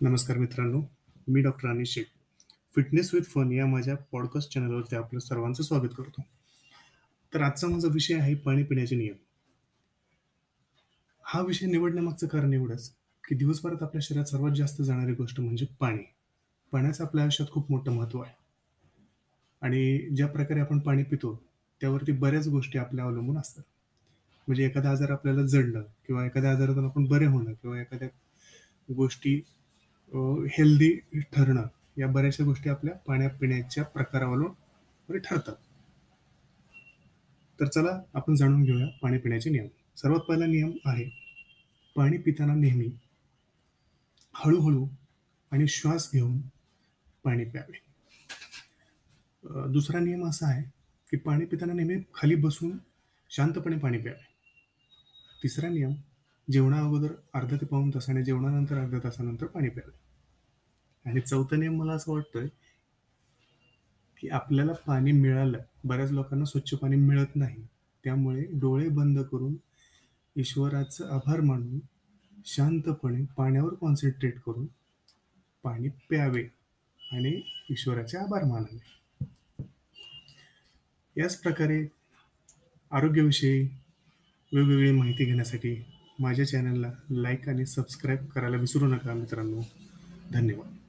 नमस्कार मित्रांनो, मी doctor Anish Shaikh. Fitness with fun या माझ्या पॉडकास्ट चॅनलवरती आपलं सर्वांचं स्वागत करतो. तर आजचा माझा विषय आहे पाणी पिण्याचे नियम. हा विषय निवडण्यामागचं कारण एवढंच, की दिवसभरात आपल्या शरीरात सर्वात जास्त जाणारी गोष्ट म्हणजे पाणी. पाण्याचं आपल्या आयुष्यात खूप मोठं महत्त्व आहे. आणि ज्या प्रकारे आपण पाणी पितो, त्यावरती बऱ्याच गोष्टी आपल्या अवलंबून असतात. म्हणजे एखादा आजार आपल्याला जडलं किंवा एखाद्या आजारातून आपण बरे होणं किंवा एखाद्या गोष्टी हेल्दी ठरणं या बऱ्याचशा गोष्टी आपल्या पाण्या-पिण्याच्या प्रकारावरून ठरतात. तर चला आपण जाणून घेऊया पाणी पिण्याचे नियम. सर्वात पहिला नियम आहे, पाणी पिताना नेहमी हळूहळू आणि श्वास घेऊन पाणी प्यावे. दुसरा नियम असा आहे, की पाणी पिताना नेहमी खाली बसून शांतपणे पाणी प्यावे. तिसरा नियम, जेवणा अगोदर अर्धा ते पाऊण तासाने, जेवणानंतर अर्ध्या तासानंतर पाणी प्यावे. आणि चौथा नियम मला असं वाटतंय, की आपल्याला पाणी मिळालं बऱ्याच लोकांना स्वच्छ पाणी मिळत नाही. त्यामुळे डोळे बंद करून ईश्वराचं आभार मानून शांतपणे पाण्यावर कॉन्सन्ट्रेट करून पाणी प्यावे आणि ईश्वराचे आभार मानावे. याच प्रकारे आरोग्याविषयी वेगवेगळी माहिती घेण्यासाठी माझ्या चॅनलला लाईक आणि सबस्क्राईब करायला विसरू नका मित्रांनो. धन्यवाद.